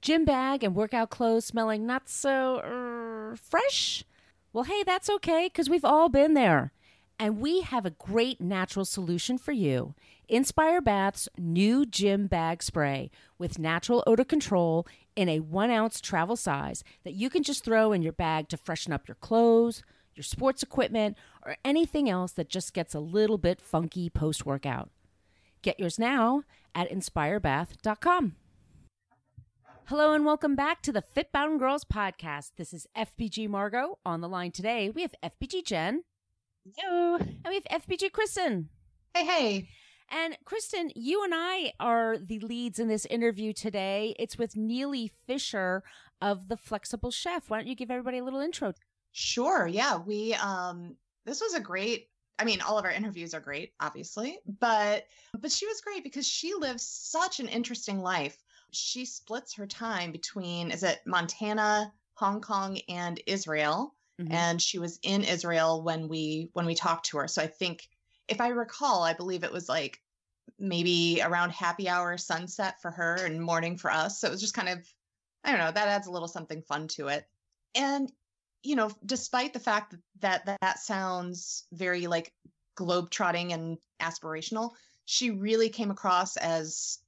Gym bag and workout clothes smelling not so uh, fresh? Well, hey, that's okay because we've all been there. And we have a great natural solution for you Inspire Bath's new gym bag spray with natural odor control in a one ounce travel size that you can just throw in your bag to freshen up your clothes, your sports equipment, or anything else that just gets a little bit funky post workout. Get yours now at inspirebath.com. Hello and welcome back to the Fit Bottomed Girls podcast. This is FBG Margot. On the line today, we have FBG Jen. Hello. And we have FBG Kristen. Hey, hey. And Kristen, you and I are the leads in this interview today. It's with Nealy Fischer of The Flexible Chef. Why don't you give everybody a little intro? Sure. Yeah. We, um, this was a great, I mean, all of our interviews are great, obviously, but, but she was great because she lives such an interesting life she splits her time between is it Montana, Hong Kong, and Israel. Mm-hmm. And she was in Israel when we when we talked to her. So I think if I recall, I believe it was like maybe around happy hour sunset for her and morning for us. So it was just kind of I don't know, that adds a little something fun to it. And you know, despite the fact that that, that sounds very like globetrotting and aspirational, she really came across as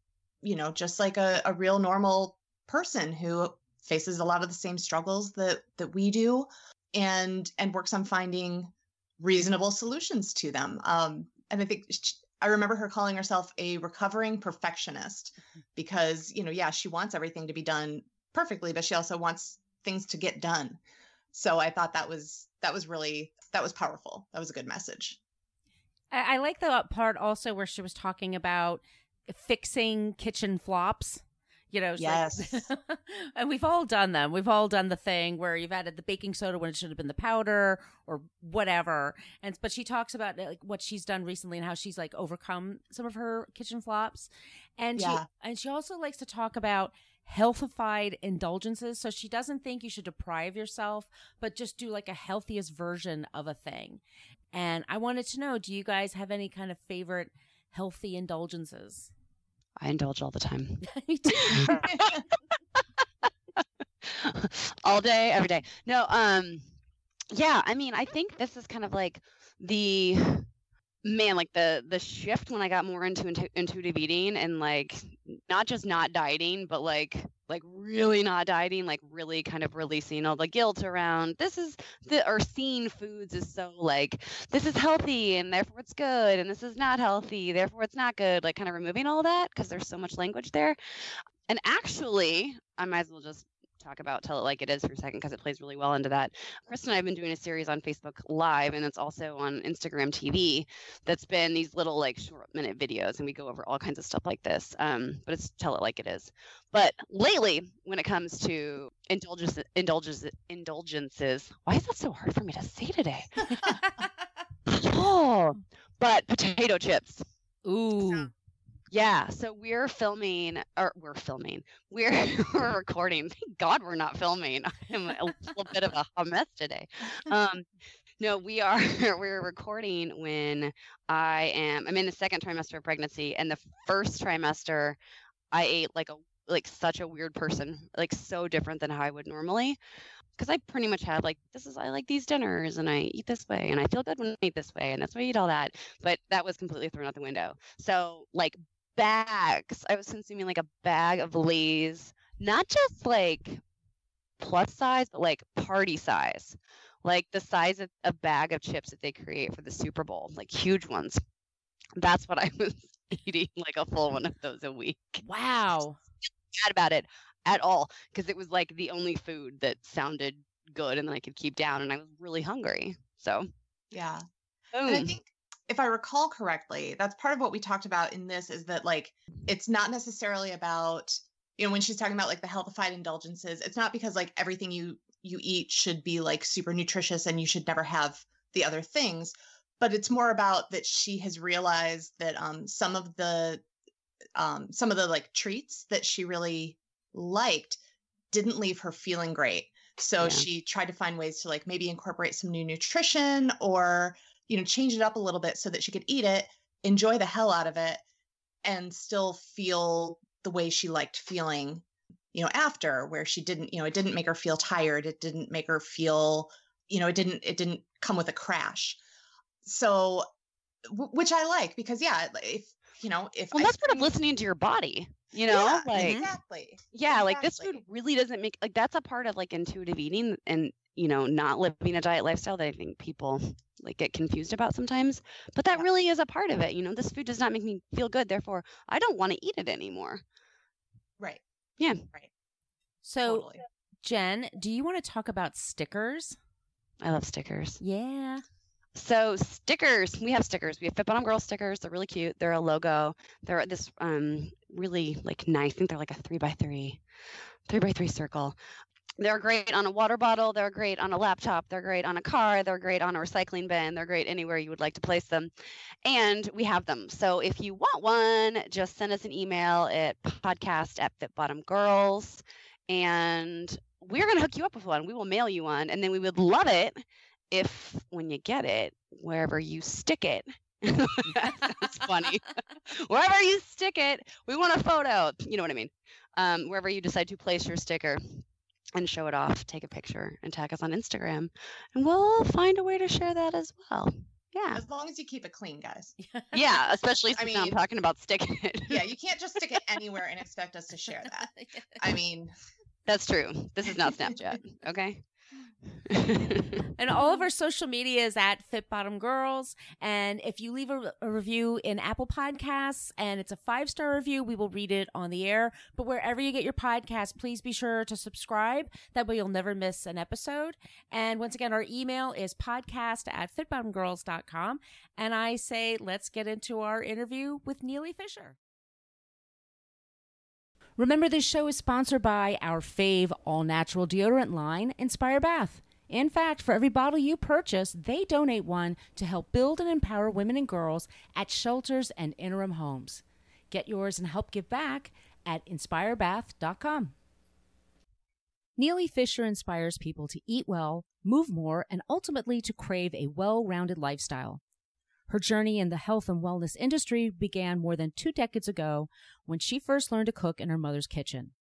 you know, just like a, a real normal person who faces a lot of the same struggles that that we do and and works on finding reasonable solutions to them. Um, and I think she, I remember her calling herself a recovering perfectionist mm-hmm. because, you know, yeah, she wants everything to be done perfectly, but she also wants things to get done. So I thought that was that was really that was powerful. That was a good message. I, I like the part also where she was talking about fixing kitchen flops. You know, yes. Like, and we've all done them. We've all done the thing where you've added the baking soda when it should have been the powder or whatever. And but she talks about like what she's done recently and how she's like overcome some of her kitchen flops. And yeah. she and she also likes to talk about healthified indulgences. So she doesn't think you should deprive yourself, but just do like a healthiest version of a thing. And I wanted to know, do you guys have any kind of favorite healthy indulgences? I indulge all the time. all day, every day. No, um, yeah, I mean, I think this is kind of like the man like the the shift when i got more into, into intuitive eating and like not just not dieting but like like really not dieting like really kind of releasing all the guilt around this is the or seeing foods is so like this is healthy and therefore it's good and this is not healthy therefore it's not good like kind of removing all that because there's so much language there. And actually i might as well just talk about Tell It Like It Is for a second because it plays really well into that. Kristen and I have been doing a series on Facebook Live and it's also on Instagram TV that's been these little like short minute videos and we go over all kinds of stuff like this. Um, but it's Tell It Like It Is. But lately, when it comes to indulgences, indulgences, indulgences, why is that so hard for me to say today? oh, but potato chips. Ooh. Yeah, so we're filming, or we're filming, we're we're recording. Thank God we're not filming. I'm a little bit of a mess today. Um, no, we are we're recording when I am. I'm in the second trimester of pregnancy, and the first trimester, I ate like a like such a weird person, like so different than how I would normally. Because I pretty much had like this is I like these dinners and I eat this way and I feel good when I eat this way and that's why I eat all that. But that was completely thrown out the window. So like bags. I was consuming like a bag of Lay's, not just like plus size, but like party size. Like the size of a bag of chips that they create for the Super Bowl, like huge ones. That's what I was eating, like a full one of those a week. Wow. Bad about it at all because it was like the only food that sounded good and that I could keep down, and I was really hungry. So, yeah. Boom. And I think if I recall correctly, that's part of what we talked about in this is that like it's not necessarily about you know when she's talking about like the healthified indulgences it's not because like everything you you eat should be like super nutritious and you should never have the other things but it's more about that she has realized that um some of the um some of the like treats that she really liked didn't leave her feeling great so Yeah. she tried to find ways to like maybe incorporate some new nutrition or you know change it up a little bit so that she could eat it enjoy the hell out of it and still feel the way she liked feeling you know after where she didn't you know it didn't make her feel tired it didn't make her feel you know it didn't it didn't come with a crash so w- which i like because yeah if you know if Well, ice that's part of listening to your body. You know, Yeah, like exactly yeah, like this food really doesn't make like that's a part of like intuitive eating and you know not living a diet lifestyle that I think people like get confused about sometimes. But that Yeah. really is a part of it. You know, this food does not make me feel good, therefore I don't want to eat it anymore. right Yeah. right So, totally Jen, do you want to talk about stickers? I love stickers. Yeah. So stickers, we have stickers. We have Fit Bottomed Girl stickers. They're really cute. They're a logo. They're this um really like nice. I think they're like a three by three, three by three circle. They're great on a water bottle. They're great on a laptop. They're great on a car. They're great on a recycling bin. They're great anywhere you would like to place them. And we have them. So if you want one, just send us an email at podcast at Fit Bottomed Girls, and we're gonna hook you up with one. We will mail you one, and then we would love it if when you get it, wherever you stick it, that's funny. wherever you stick it, we want a photo. You know what I mean? Um, wherever you decide to place your sticker and show it off, take a picture and tag us on Instagram, and we'll find a way to share that as well. Yeah, as long as you keep it clean guys yeah. Especially I since now I'm talking about sticking it. yeah you can't just stick it anywhere and expect us to share that i mean That's true. This is not Snapchat. Okay. And all of our social media is at Fit Bottomed Girls. And if you leave a, a review in Apple Podcasts and it's a five star review, we will read it on the air. But wherever you get your podcast, please be sure to subscribe. That way you'll never miss an episode. And once again, our email is podcast at fitbottomedgirls.com. And I say, let's get into our interview with Nealy Fischer. Remember, this show is sponsored by our fave all natural deodorant line, Inspire Bath. In fact, for every bottle you purchase, they donate one to help build and empower women and girls at shelters and interim homes. Get yours and help give back at inspirebath.com. Nealy Fischer inspires people to eat well, move more, and ultimately to crave a well rounded lifestyle. Her journey in the health and wellness industry began more than two decades ago when she first learned to cook in her mother's kitchen.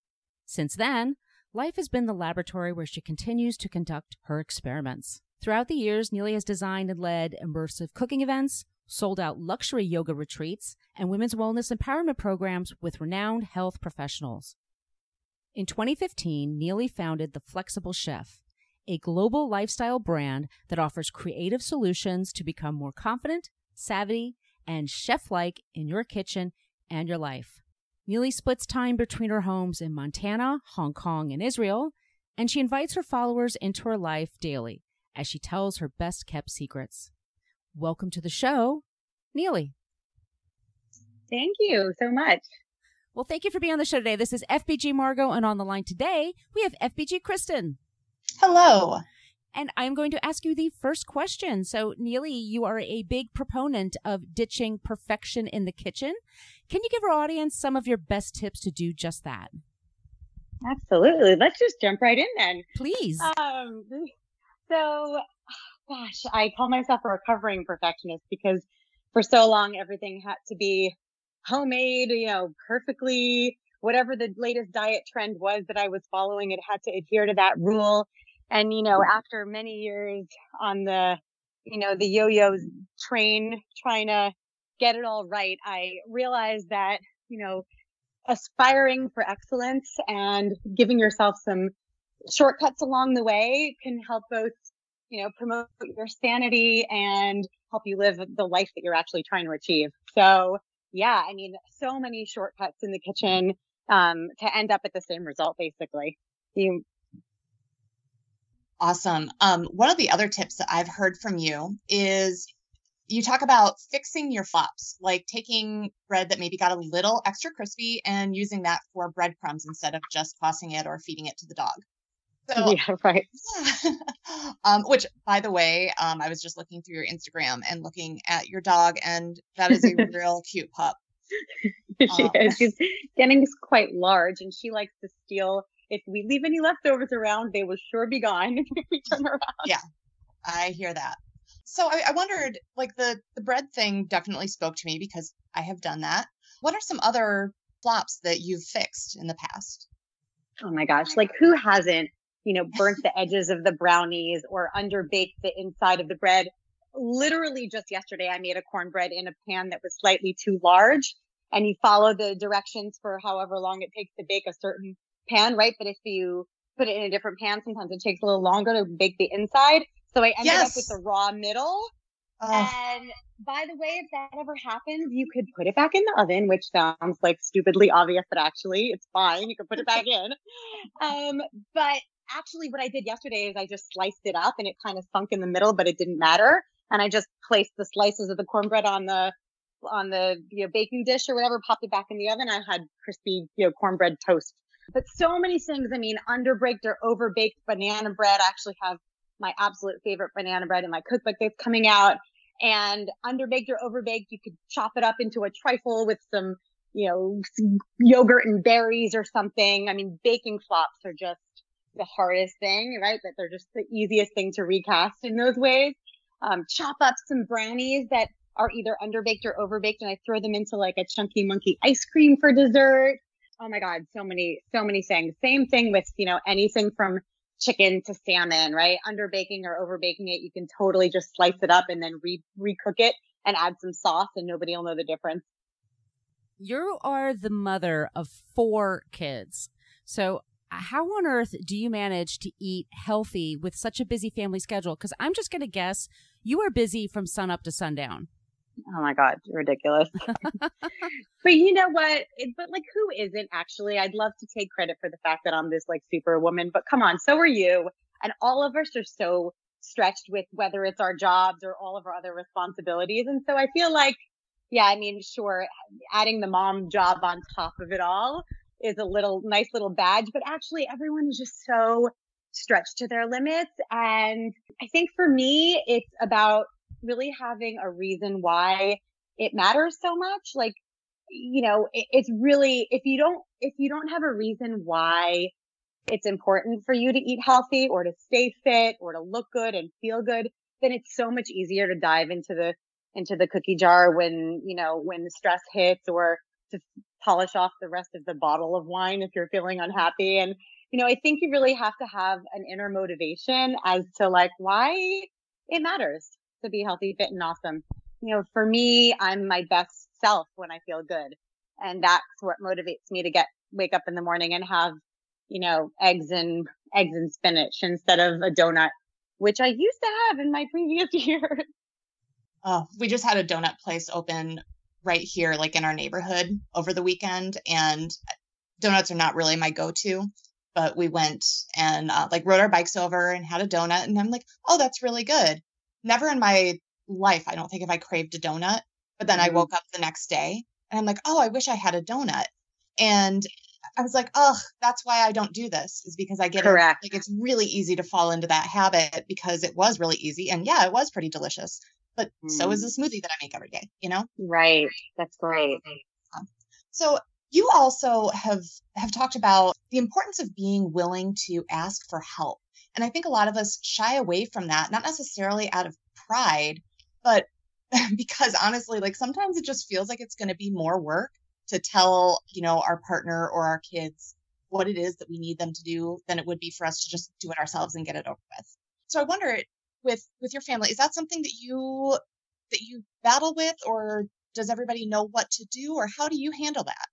Since then, life has been the laboratory where she continues to conduct her experiments. Throughout the years, Nealy has designed and led immersive cooking events, sold out luxury yoga retreats, and women's wellness empowerment programs with renowned health professionals. In 2015, Nealy founded The Flexible Chef, a global lifestyle brand that offers creative solutions to become more confident, savvy, and chef like in your kitchen and your life. Nealy splits time between her homes in Montana, Hong Kong, and Israel, and she invites her followers into her life daily as she tells her best kept secrets. Welcome to the show, Nealy. Thank you so much. Well, thank you for being on the show today. This is FBG Margot, and on the line today, we have FBG Kristen. Hello And I'm going to ask you the first question. So, Nealy, you are a big proponent of ditching perfection in the kitchen. Can you give our audience some of your best tips to do just that? Absolutely. Let's just jump right in then. Please. Um, so, gosh, I call myself a recovering perfectionist because for so long everything had to be homemade, you know, perfectly, whatever the latest diet trend was that I was following, it had to adhere to that rule. And, you know, after many years on the, you know, the yo-yo train trying to get it all right, I realized that, you know, aspiring for excellence and giving yourself some shortcuts along the way can help both, you know, promote your sanity and help you live the life that you're actually trying to achieve. So yeah, I mean, so many shortcuts in the kitchen, um, to end up at the same result, basically. You, Awesome. Um, one of the other tips that I've heard from you is you talk about fixing your flops, like taking bread that maybe got a little extra crispy and using that for breadcrumbs instead of just tossing it or feeding it to the dog. So, yeah, right. um, which, by the way, um, I was just looking through your Instagram and looking at your dog, and that is a real cute pup. she um, is. She's getting quite large, and she likes to steal. If we leave any leftovers around, they will sure be gone if we turn around. Yeah, I hear that. So I, I wondered, like the the bread thing definitely spoke to me because I have done that. What are some other flops that you've fixed in the past? Oh my gosh, like who hasn't, you know, burnt the edges of the brownies or underbaked the inside of the bread? Literally just yesterday, I made a cornbread in a pan that was slightly too large and you follow the directions for however long it takes to bake a certain pan, right? But if you put it in a different pan, sometimes it takes a little longer to bake the inside. So I ended yes. up with the raw middle. And by the way, if that ever happens, you could put it back in the oven, which sounds like stupidly obvious, but actually it's fine. You can put it back in. Um, but actually what I did yesterday is I just sliced it up and it kind of sunk in the middle, but it didn't matter. And I just placed the slices of the cornbread on the on the you know, baking dish or whatever, popped it back in the oven. I had crispy, you know, cornbread toast. But so many things. I mean, underbaked or overbaked banana bread. I actually have my absolute favorite banana bread in my cookbook that's coming out. And underbaked or overbaked, you could chop it up into a trifle with some, you know, yogurt and berries or something. I mean, baking flops are just the hardest thing, right? That they're just the easiest thing to recast in those ways. Um, chop up some brownies that are either underbaked or overbaked and I throw them into like a chunky monkey ice cream for dessert. Oh my God, so many, so many things. Same thing with, you know, anything from chicken to salmon, right? Underbaking or overbaking it, you can totally just slice it up and then re recook it and add some sauce and nobody will know the difference. You are the mother of four kids. So how on earth do you manage to eat healthy with such a busy family schedule? Because I'm just going to guess you are busy from sun up to sundown. Oh my God, ridiculous. but you know what? It, but like, who isn't actually? I'd love to take credit for the fact that I'm this like super woman, but come on, so are you. And all of us are so stretched with whether it's our jobs or all of our other responsibilities. And so I feel like, yeah, I mean, sure, adding the mom job on top of it all is a little nice little badge, but actually everyone is just so stretched to their limits. And I think for me, it's about really having a reason why it matters so much. Like, you know, it, it's really, if you don't, if you don't have a reason why it's important for you to eat healthy or to stay fit or to look good and feel good, then it's so much easier to dive into the, into the cookie jar when, you know, when the stress hits or to polish off the rest of the bottle of wine if you're feeling unhappy. And, you know, I think you really have to have an inner motivation as to like why it matters to be healthy, fit, and awesome. You know, for me, I'm my best self when I feel good. And that's what motivates me to get, wake up in the morning and have, you know, eggs and eggs and spinach instead of a donut, which I used to have in my previous years. Oh, we just had a donut place open right here, like in our neighborhood over the weekend. And donuts are not really my go to, but we went and uh, like rode our bikes over and had a donut. And I'm like, oh, that's really good never in my life, I don't think if I craved a donut, but then mm-hmm. I woke up the next day and I'm like, oh, I wish I had a donut. And I was like, oh, that's why I don't do this is because I get correct. It, like it's really easy to fall into that habit because it was really easy. And yeah, it was pretty delicious. But mm. so is mm-hmm. the smoothie that I make every day, you know? Right. That's great. Um, so you also have have talked about the importance of being willing to ask for help and I think a lot of us shy away from that, not necessarily out of pride, but because honestly, like sometimes it just feels like it's going to be more work to tell, you know, our partner or our kids what it is that we need them to do than it would be for us to just do it ourselves and get it over with. So I wonder with with your family, is that something that you that you battle with or does everybody know what to do or how do you handle that?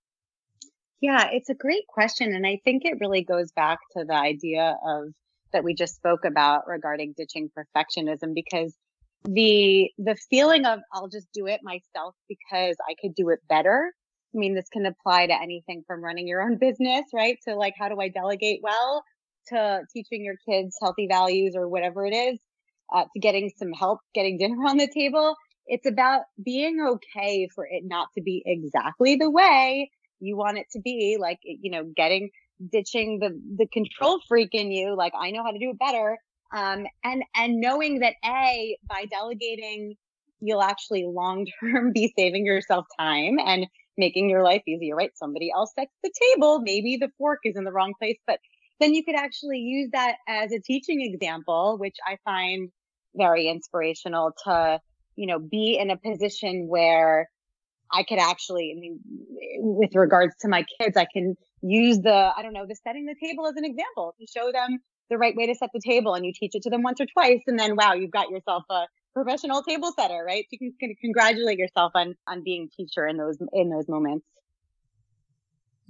Yeah, it's a great question and I think it really goes back to the idea of that we just spoke about regarding ditching perfectionism because the the feeling of I'll just do it myself because I could do it better. I mean, this can apply to anything from running your own business, right? To like, how do I delegate well? To teaching your kids healthy values or whatever it is, uh, to getting some help, getting dinner on the table. it's about being okay for it not to be exactly the way you want it to be. Like, you know, getting, ditching the, the control freak in you. Like, I know how to do it better. Um, and, and knowing that A, by delegating, you'll actually long term be saving yourself time and making your life easier, right? Somebody else sets the table. Maybe the fork is in the wrong place, but then you could actually use that as a teaching example, which I find very inspirational to, you know, be in a position where I could actually, I mean, with regards to my kids, I can use the, I don't know, the setting the table as an example to show them the right way to set the table and you teach it to them once or twice. And then, wow, you've got yourself a professional table setter, right? So you can congratulate yourself on, on being teacher in those, in those moments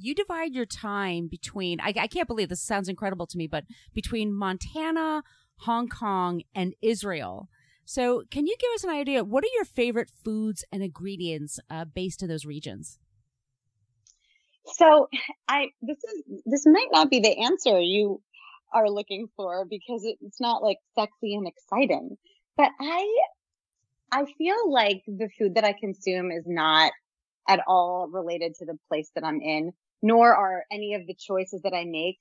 you divide your time between I, I, can't believe this sounds incredible to me but between montana hong kong and israel so can you give us an idea what are your favorite foods and ingredients uh, based in those regions? So i this is this might not be the answer you are looking for because it's not like sexy and exciting. But i i feel like the food that i consume is not at all related to the place that I'm in nor are any of the choices that I make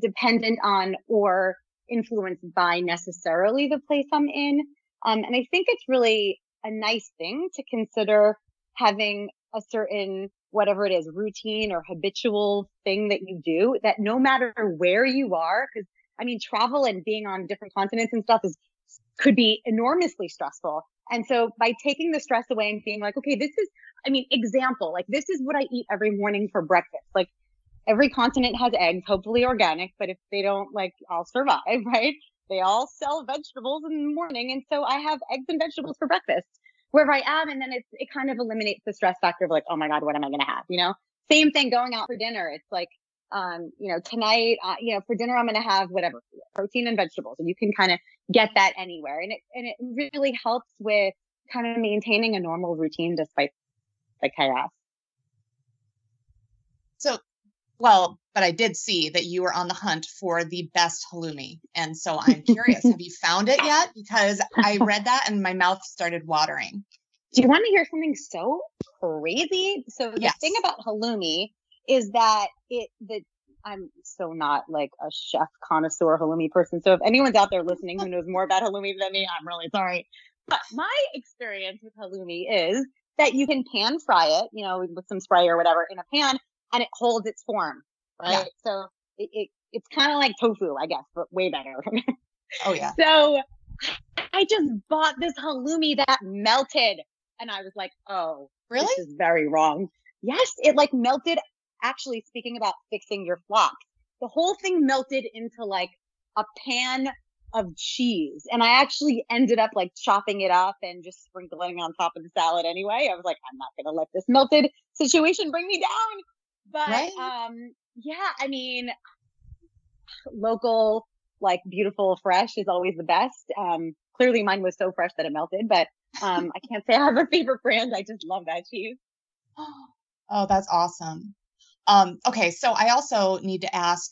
dependent on or influenced by necessarily the place I'm in. Um, and I think it's really a nice thing to consider having a certain whatever it is, routine or habitual thing that you do that no matter where you are, because I mean, travel and being on different continents and stuff is could be enormously stressful. And so by taking the stress away and being like, okay, this is, I mean, example, like this is what I eat every morning for breakfast. Like every continent has eggs, hopefully organic, but if they don't, like, I'll survive, right? They all sell vegetables in the morning. And so I have eggs and vegetables for breakfast wherever I am. And then it's, it kind of eliminates the stress factor of like, oh my God, what am I going to have? You know, same thing going out for dinner. It's like, um, you know, tonight, uh, you know, for dinner, I'm going to have whatever protein and vegetables and you can kind of get that anywhere. And it, and it really helps with kind of maintaining a normal routine despite the chaos. So, well, but I did see that you were on the hunt for the best halloumi. And so I'm curious, have you found it yet? Because I read that and my mouth started watering. Do you want to hear something so crazy? So the yes. thing about halloumi is that it the I'm so not like a chef connoisseur halloumi person. So if anyone's out there listening who knows more about halloumi than me, I'm really sorry. But my experience with halloumi is that you can pan fry it, you know, with some spray or whatever in a pan and it holds its form, right? Yeah. So it, it it's kind of like tofu, I guess, but way better. oh yeah. So I just bought this halloumi that melted and I was like, oh, really? This is very wrong. Yes, it like melted actually speaking about fixing your flock, the whole thing melted into like a pan of cheese. And I actually ended up like chopping it up and just sprinkling on top of the salad anyway. I was like, I'm not going to let this melted situation bring me down. But, right? um, yeah, I mean, local, like beautiful, fresh is always the best. Um, clearly mine was so fresh that it melted, but, um, I can't say I have a favorite brand. I just love that cheese. Oh, that's awesome. Um, okay, so I also need to ask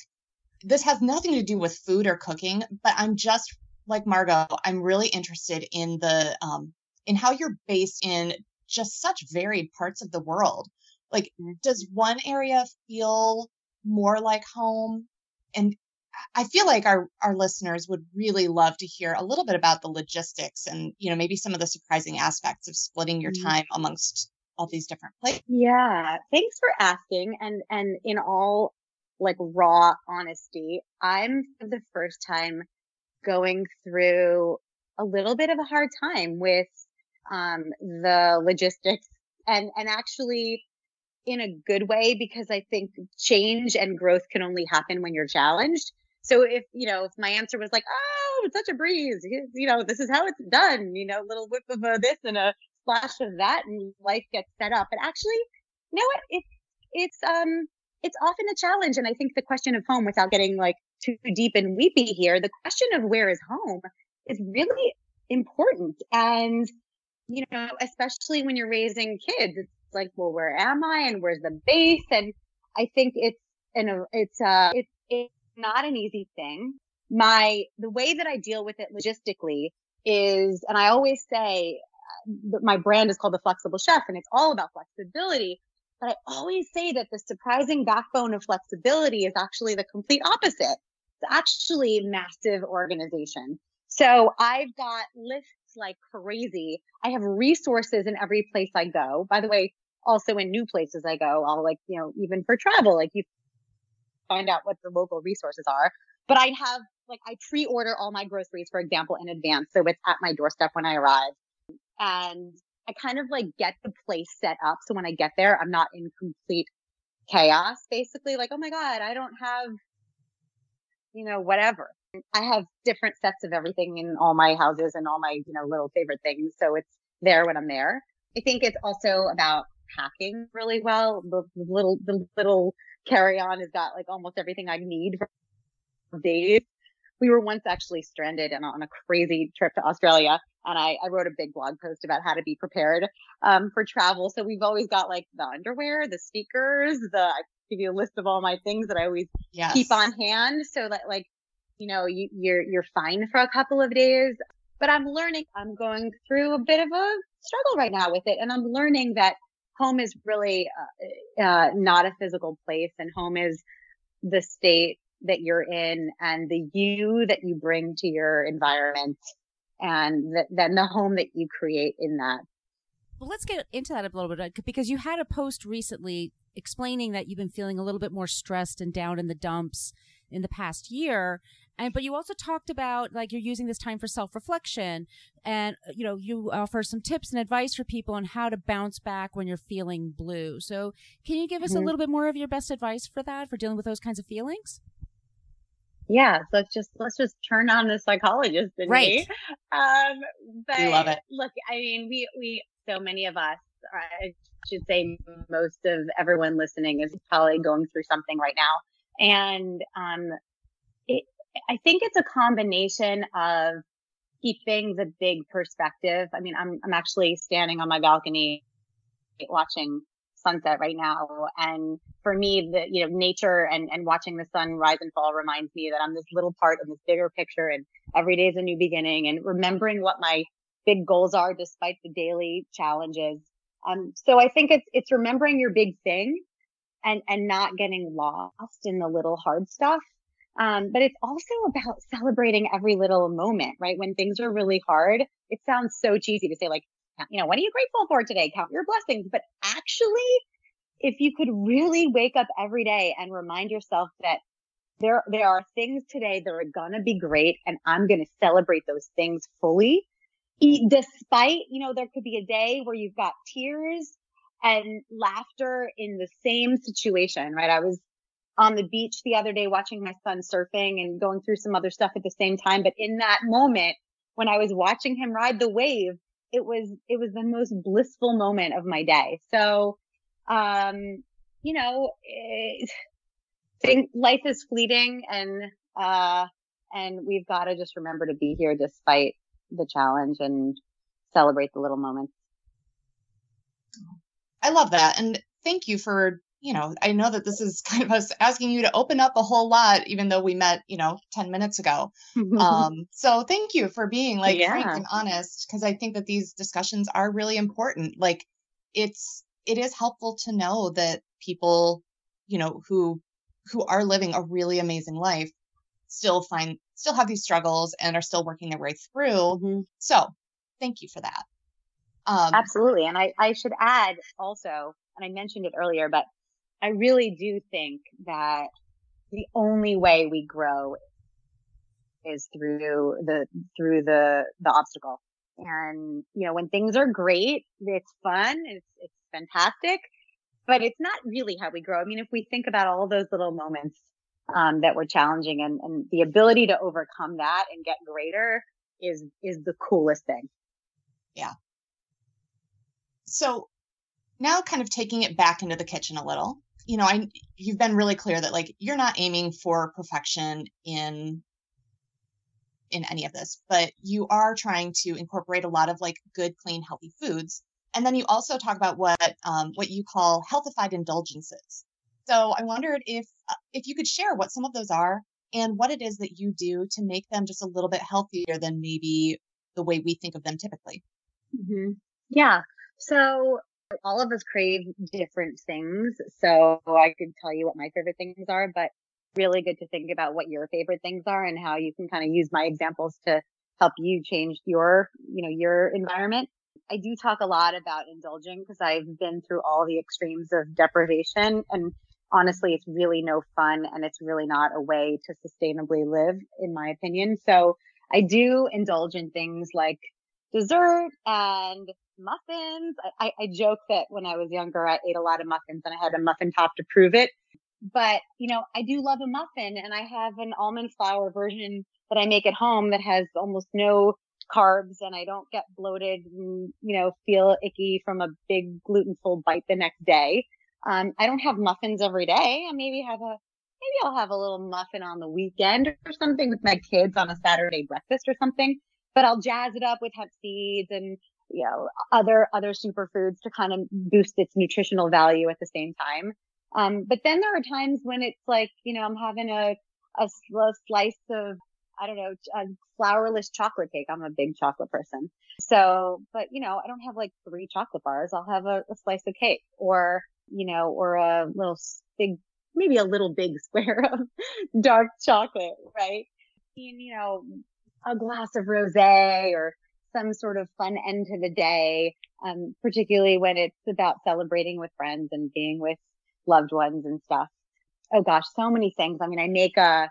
this has nothing to do with food or cooking, but I'm just like Margot, I'm really interested in the um, in how you're based in just such varied parts of the world. Like, mm. does one area feel more like home? And I feel like our our listeners would really love to hear a little bit about the logistics and you know maybe some of the surprising aspects of splitting your mm-hmm. time amongst all these different places. Yeah. Thanks for asking. And, and in all like raw honesty, I'm for the first time going through a little bit of a hard time with, um, the logistics and, and actually in a good way because I think change and growth can only happen when you're challenged. So if, you know, if my answer was like, oh, it's such a breeze, you know, this is how it's done, you know, little whip of a this and a splash of that and life gets set up. But actually, you know what? It's, it's, um, it's often a challenge. And I think the question of home without getting like too deep and weepy here, the question of where is home is really important. And, you know, especially when you're raising kids, it's like, well, where am I and where's the base? And I think it's, an, it's, uh, it's, it's not an easy thing. My, the way that I deal with it logistically is, and I always say, that my brand is called the flexible chef and it's all about flexibility. But I always say that the surprising backbone of flexibility is actually the complete opposite. It's actually massive organization. So I've got lists like crazy. I have resources in every place I go. By the way, also in new places I go, I'll like, you know, even for travel, like you find out what the local resources are. But I have like, I pre-order all my groceries, for example, in advance. So it's at my doorstep when I arrive. And I kind of like get the place set up. So when I get there, I'm not in complete chaos, basically like, oh my God, I don't have, you know, whatever. I have different sets of everything in all my houses and all my, you know, little favorite things. So it's there when I'm there. I think it's also about packing really well. The, the little, the little carry on has got like almost everything I need for days. We were once actually stranded and on a crazy trip to Australia. And I, I wrote a big blog post about how to be prepared, um, for travel. So we've always got like the underwear, the speakers, the, I give you a list of all my things that I always yes. keep on hand. So that like, you know, you, you're, you're fine for a couple of days, but I'm learning, I'm going through a bit of a struggle right now with it. And I'm learning that home is really uh, uh, not a physical place and home is the state that you're in and the you that you bring to your environment and then the home that you create in that. Well, let's get into that a little bit because you had a post recently explaining that you've been feeling a little bit more stressed and down in the dumps in the past year and but you also talked about like you're using this time for self-reflection and uh, you know you offer some tips and advice for people on how to bounce back when you're feeling blue. So can you give us mm-hmm. a little bit more of your best advice for that for dealing with those kinds of feelings? Yeah so let's just let's just turn on the psychologist in right. Me. um but we love it. look i mean we we so many of us i should say most of everyone listening is probably going through something right now. And um it, I think it's a combination of keeping the big perspective. I mean, I'm, I'm actually standing on my balcony watching sunset right now. And for me, the, you know, nature and, and watching the sun rise and fall reminds me that I'm this little part of this bigger picture and every day is a new beginning and remembering what my big goals are despite the daily challenges. Um, so I think it's, it's remembering your big thing and, and not getting lost in the little hard stuff um, but it's also about celebrating every little moment, right? When things are really hard, it sounds so cheesy to say like, you know, what are you grateful for today? Count your blessings. But actually, if you could really wake up every day and remind yourself that there, there are things today that are going to be great and I'm going to celebrate those things fully. Despite, you know, there could be a day where you've got tears and laughter in the same situation, right? I was on the beach the other day watching my son surfing and going through some other stuff at the same time. But in that moment, when I was watching him ride the wave, it was, it was the most blissful moment of my day. So, um, you know, it, think life is fleeting and, uh, and we've got to just remember to be here despite the challenge and celebrate the little moments. I love that. And thank you for you know, I know that this is kind of us asking you to open up a whole lot, even though we met, you know, 10 minutes ago. um, so thank you for being like yeah. frank and honest, because I think that these discussions are really important. Like it's, it is helpful to know that people, you know, who, who are living a really amazing life still find, still have these struggles and are still working their way through. Mm-hmm. So thank you for that. Um, Absolutely. And I, I should add also, and I mentioned it earlier, but I really do think that the only way we grow is through the, through the, the obstacle. And, you know, when things are great, it's fun. It's, it's fantastic, but it's not really how we grow. I mean, if we think about all those little moments, um, that were challenging and, and the ability to overcome that and get greater is, is the coolest thing. Yeah. So now kind of taking it back into the kitchen a little you know, I you've been really clear that like you're not aiming for perfection in in any of this, but you are trying to incorporate a lot of like good, clean, healthy foods. And then you also talk about what um, what you call healthified indulgences. So I wondered if uh, if you could share what some of those are and what it is that you do to make them just a little bit healthier than maybe the way we think of them typically. Mm-hmm. Yeah. So all of us crave different things. So I could tell you what my favorite things are, but really good to think about what your favorite things are and how you can kind of use my examples to help you change your, you know, your environment. I do talk a lot about indulging because I've been through all the extremes of deprivation and honestly, it's really no fun and it's really not a way to sustainably live, in my opinion. So I do indulge in things like dessert and muffins. I, I, joke that when I was younger, I ate a lot of muffins and I had a muffin top to prove it. But, you know, I do love a muffin and I have an almond flour version that I make at home that has almost no carbs and I don't get bloated and, you know, feel icky from a big glutenful bite the next day. Um, I don't have muffins every day. I maybe have a, maybe I'll have a little muffin on the weekend or something with my kids on a Saturday breakfast or something, but I'll jazz it up with hemp seeds and, you know, other, other superfoods to kind of boost its nutritional value at the same time. Um, but then there are times when it's like, you know, I'm having a, a, slice of, I don't know, a flourless chocolate cake. I'm a big chocolate person. So, but you know, I don't have like three chocolate bars. I'll have a, a slice of cake or, you know, or a little big, maybe a little big square of dark chocolate, right? And, you know, a glass of rosé or some sort of fun end to the day, um, particularly when it's about celebrating with friends and being with loved ones and stuff. Oh gosh, so many things. I mean, I make a,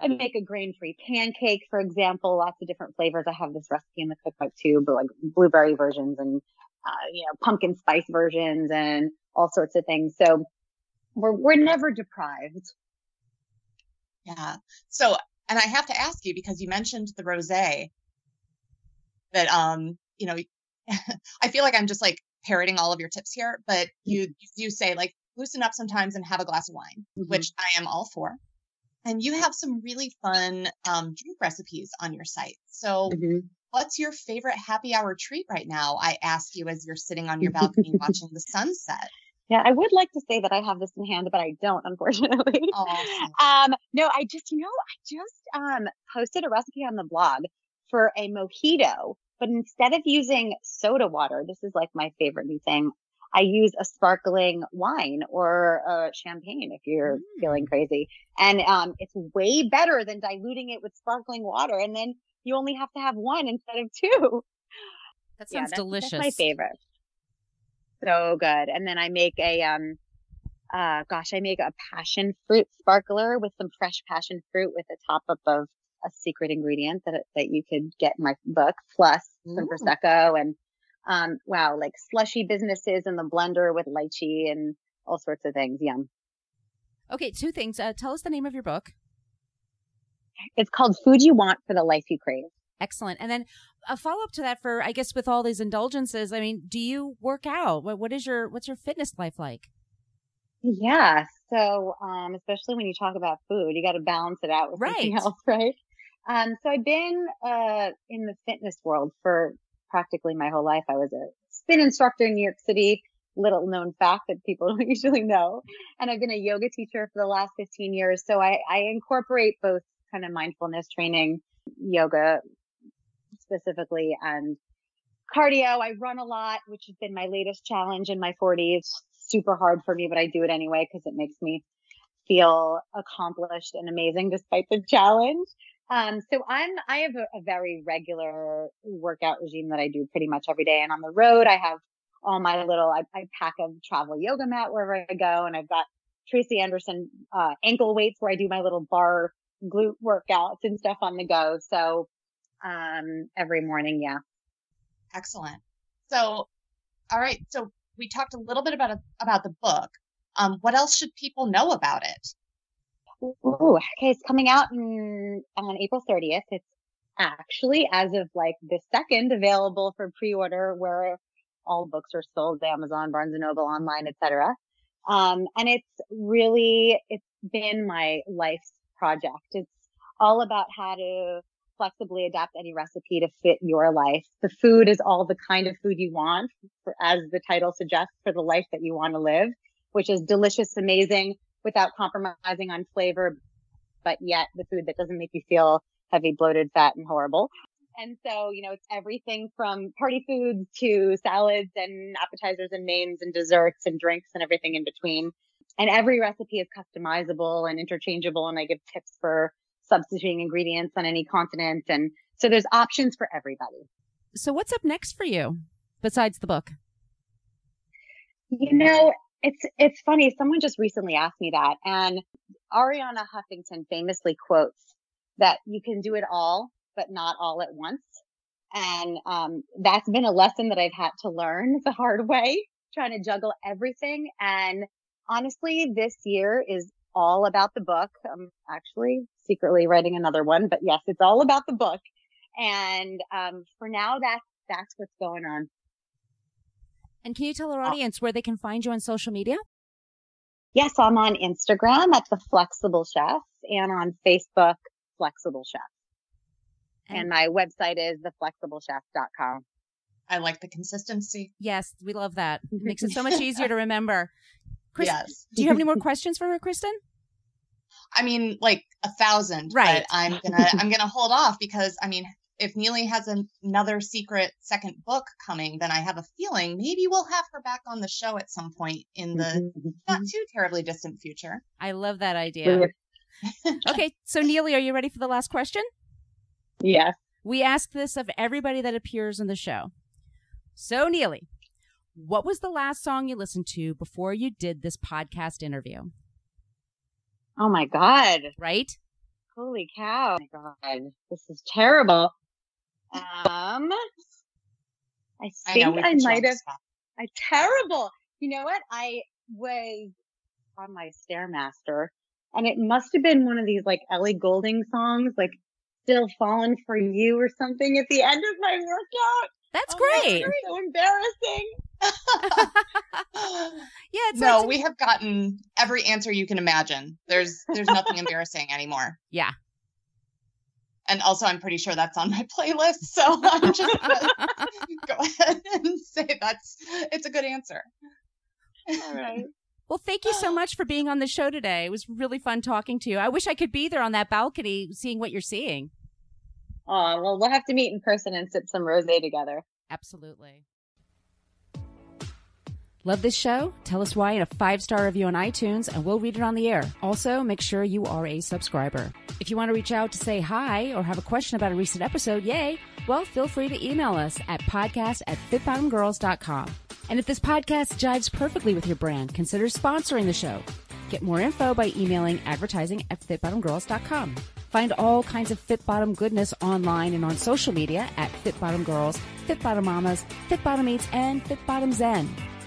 I make a grain-free pancake, for example, lots of different flavors. I have this recipe in the cookbook too, but like blueberry versions and, uh, you know, pumpkin spice versions and all sorts of things. So we're, we're never deprived. Yeah. So, and I have to ask you because you mentioned the rosé that, um, you know, I feel like I'm just like parroting all of your tips here, but you, you say like loosen up sometimes and have a glass of wine, mm-hmm. which I am all for. And you have some really fun um, drink recipes on your site. So, mm-hmm. what's your favorite happy hour treat right now? I ask you as you're sitting on your balcony watching the sunset. Yeah, I would like to say that I have this in hand, but I don't, unfortunately. Awesome. um, no, I just, you know, I just um, posted a recipe on the blog for a mojito, but instead of using soda water, this is like my favorite new thing. I use a sparkling wine or a champagne if you're mm. feeling crazy. And um, it's way better than diluting it with sparkling water. And then you only have to have one instead of two. That sounds yeah, that's, delicious. That's my favorite. So good. And then I make a, um, uh, gosh, I make a passion fruit sparkler with some fresh passion fruit with a top up of a secret ingredient that, that you could get in my book, plus some Ooh. Prosecco and um, wow, like slushy businesses in the blender with lychee and all sorts of things. Yum. Okay, two things. Uh, tell us the name of your book. It's called Food You Want for the Life You Crave. Excellent. And then a follow up to that for, I guess, with all these indulgences. I mean, do you work out? What, what is your, what's your fitness life like? Yeah. So, um, especially when you talk about food, you got to balance it out with right. something else, right? Um, so I've been, uh, in the fitness world for practically my whole life. I was a spin instructor in New York City, little known fact that people don't usually know. And I've been a yoga teacher for the last 15 years. So I, I incorporate both kind of mindfulness training, yoga specifically, and cardio. I run a lot, which has been my latest challenge in my 40s. Super hard for me, but I do it anyway because it makes me feel accomplished and amazing despite the challenge. Um, so I'm, I have a, a, very regular workout regime that I do pretty much every day. And on the road, I have all my little, I, I pack a travel yoga mat wherever I go. And I've got Tracy Anderson, uh, ankle weights where I do my little barre glute workouts and stuff on the go. So, um, every morning. Yeah. Excellent. So, all right. So we talked a little bit about, about the book. Um, what else should people know about it? Ooh, okay, it's coming out in, on April 30th. It's actually, as of like the second, available for pre-order where all books are sold, Amazon, Barnes and Noble, online, etc. Um, and it's really, it's been my life's project. It's all about how to flexibly adapt any recipe to fit your life. The food is all the kind of food you want, for, as the title suggests, for the life that you want to live, which is delicious, amazing, without compromising on flavor, but yet the food that doesn't make you feel heavy, bloated, fat, and horrible. And so, you know, it's everything from party foods to salads and appetizers and mains and desserts and drinks and everything in between. And every recipe is customizable and interchangeable. And I give tips for substituting ingredients on any continent. And so there's options for everybody. So what's up next for you besides the book? You know, it's it's funny. Someone just recently asked me that, and Arianna Huffington famously quotes that you can do it all, but not all at once. And um, that's been a lesson that I've had to learn the hard way, trying to juggle everything. And honestly, this year is all about the book. I'm actually secretly writing another one, but yes, it's all about the book. And um, for now, that's that's what's going on. And can you tell our uh, audience where they can find you on social media? Yes, I'm on Instagram at the Flexible Chef and on Facebook, Flexible Chef. And, and my website is theflexiblechef.com. I like the consistency. Yes, we love that. It makes it so much easier to remember. Chris, yes. do you have any more questions for her, Kristen? I mean, like a thousand. Right. I'm gonna I'm gonna hold off because I mean, if Nealy has an, another secret second book coming, then I have a feeling maybe we'll have her back on the show at some point in the mm-hmm. not too terribly distant future. I love that idea. okay, so Nealy, are you ready for the last question? Yes. We ask this of everybody that appears in the show. So, Nealy, what was the last song you listened to before you did this podcast interview? Oh my God. Right? Holy cow. Oh my God. This is terrible. Um, I think I, I might have. I terrible. You know what? I was on my stairmaster, and it must have been one of these like Ellie Goulding songs, like "Still Falling for You" or something at the end of my workout. That's oh great. God, so embarrassing. yeah, it's no. we have gotten every answer you can imagine. There's there's nothing embarrassing anymore. Yeah, and also, I'm pretty sure that's on my playlist. So I'm just gonna go ahead and say that's it's a good answer. All right. Well, thank you so much for being on the show today. It was really fun talking to you. I wish I could be there on that balcony seeing what you're seeing. Oh, well, we'll have to meet in person and sip some rosé together. Absolutely. Love this show? Tell us why in a five star review on iTunes and we'll read it on the air. Also, make sure you are a subscriber. If you want to reach out to say hi or have a question about a recent episode, yay, well, feel free to email us at podcast at fitbottomedgirls.com. And if this podcast jives perfectly with your brand, consider sponsoring the show. Get more info by emailing advertising at fitbottomedgirls.com. Find all kinds of Fit Bottomed goodness online and on social media at Fit Bottomed Girls, Fit Bottomed Mamas, Fit Bottomed Eats, and Fit Bottomed Zen.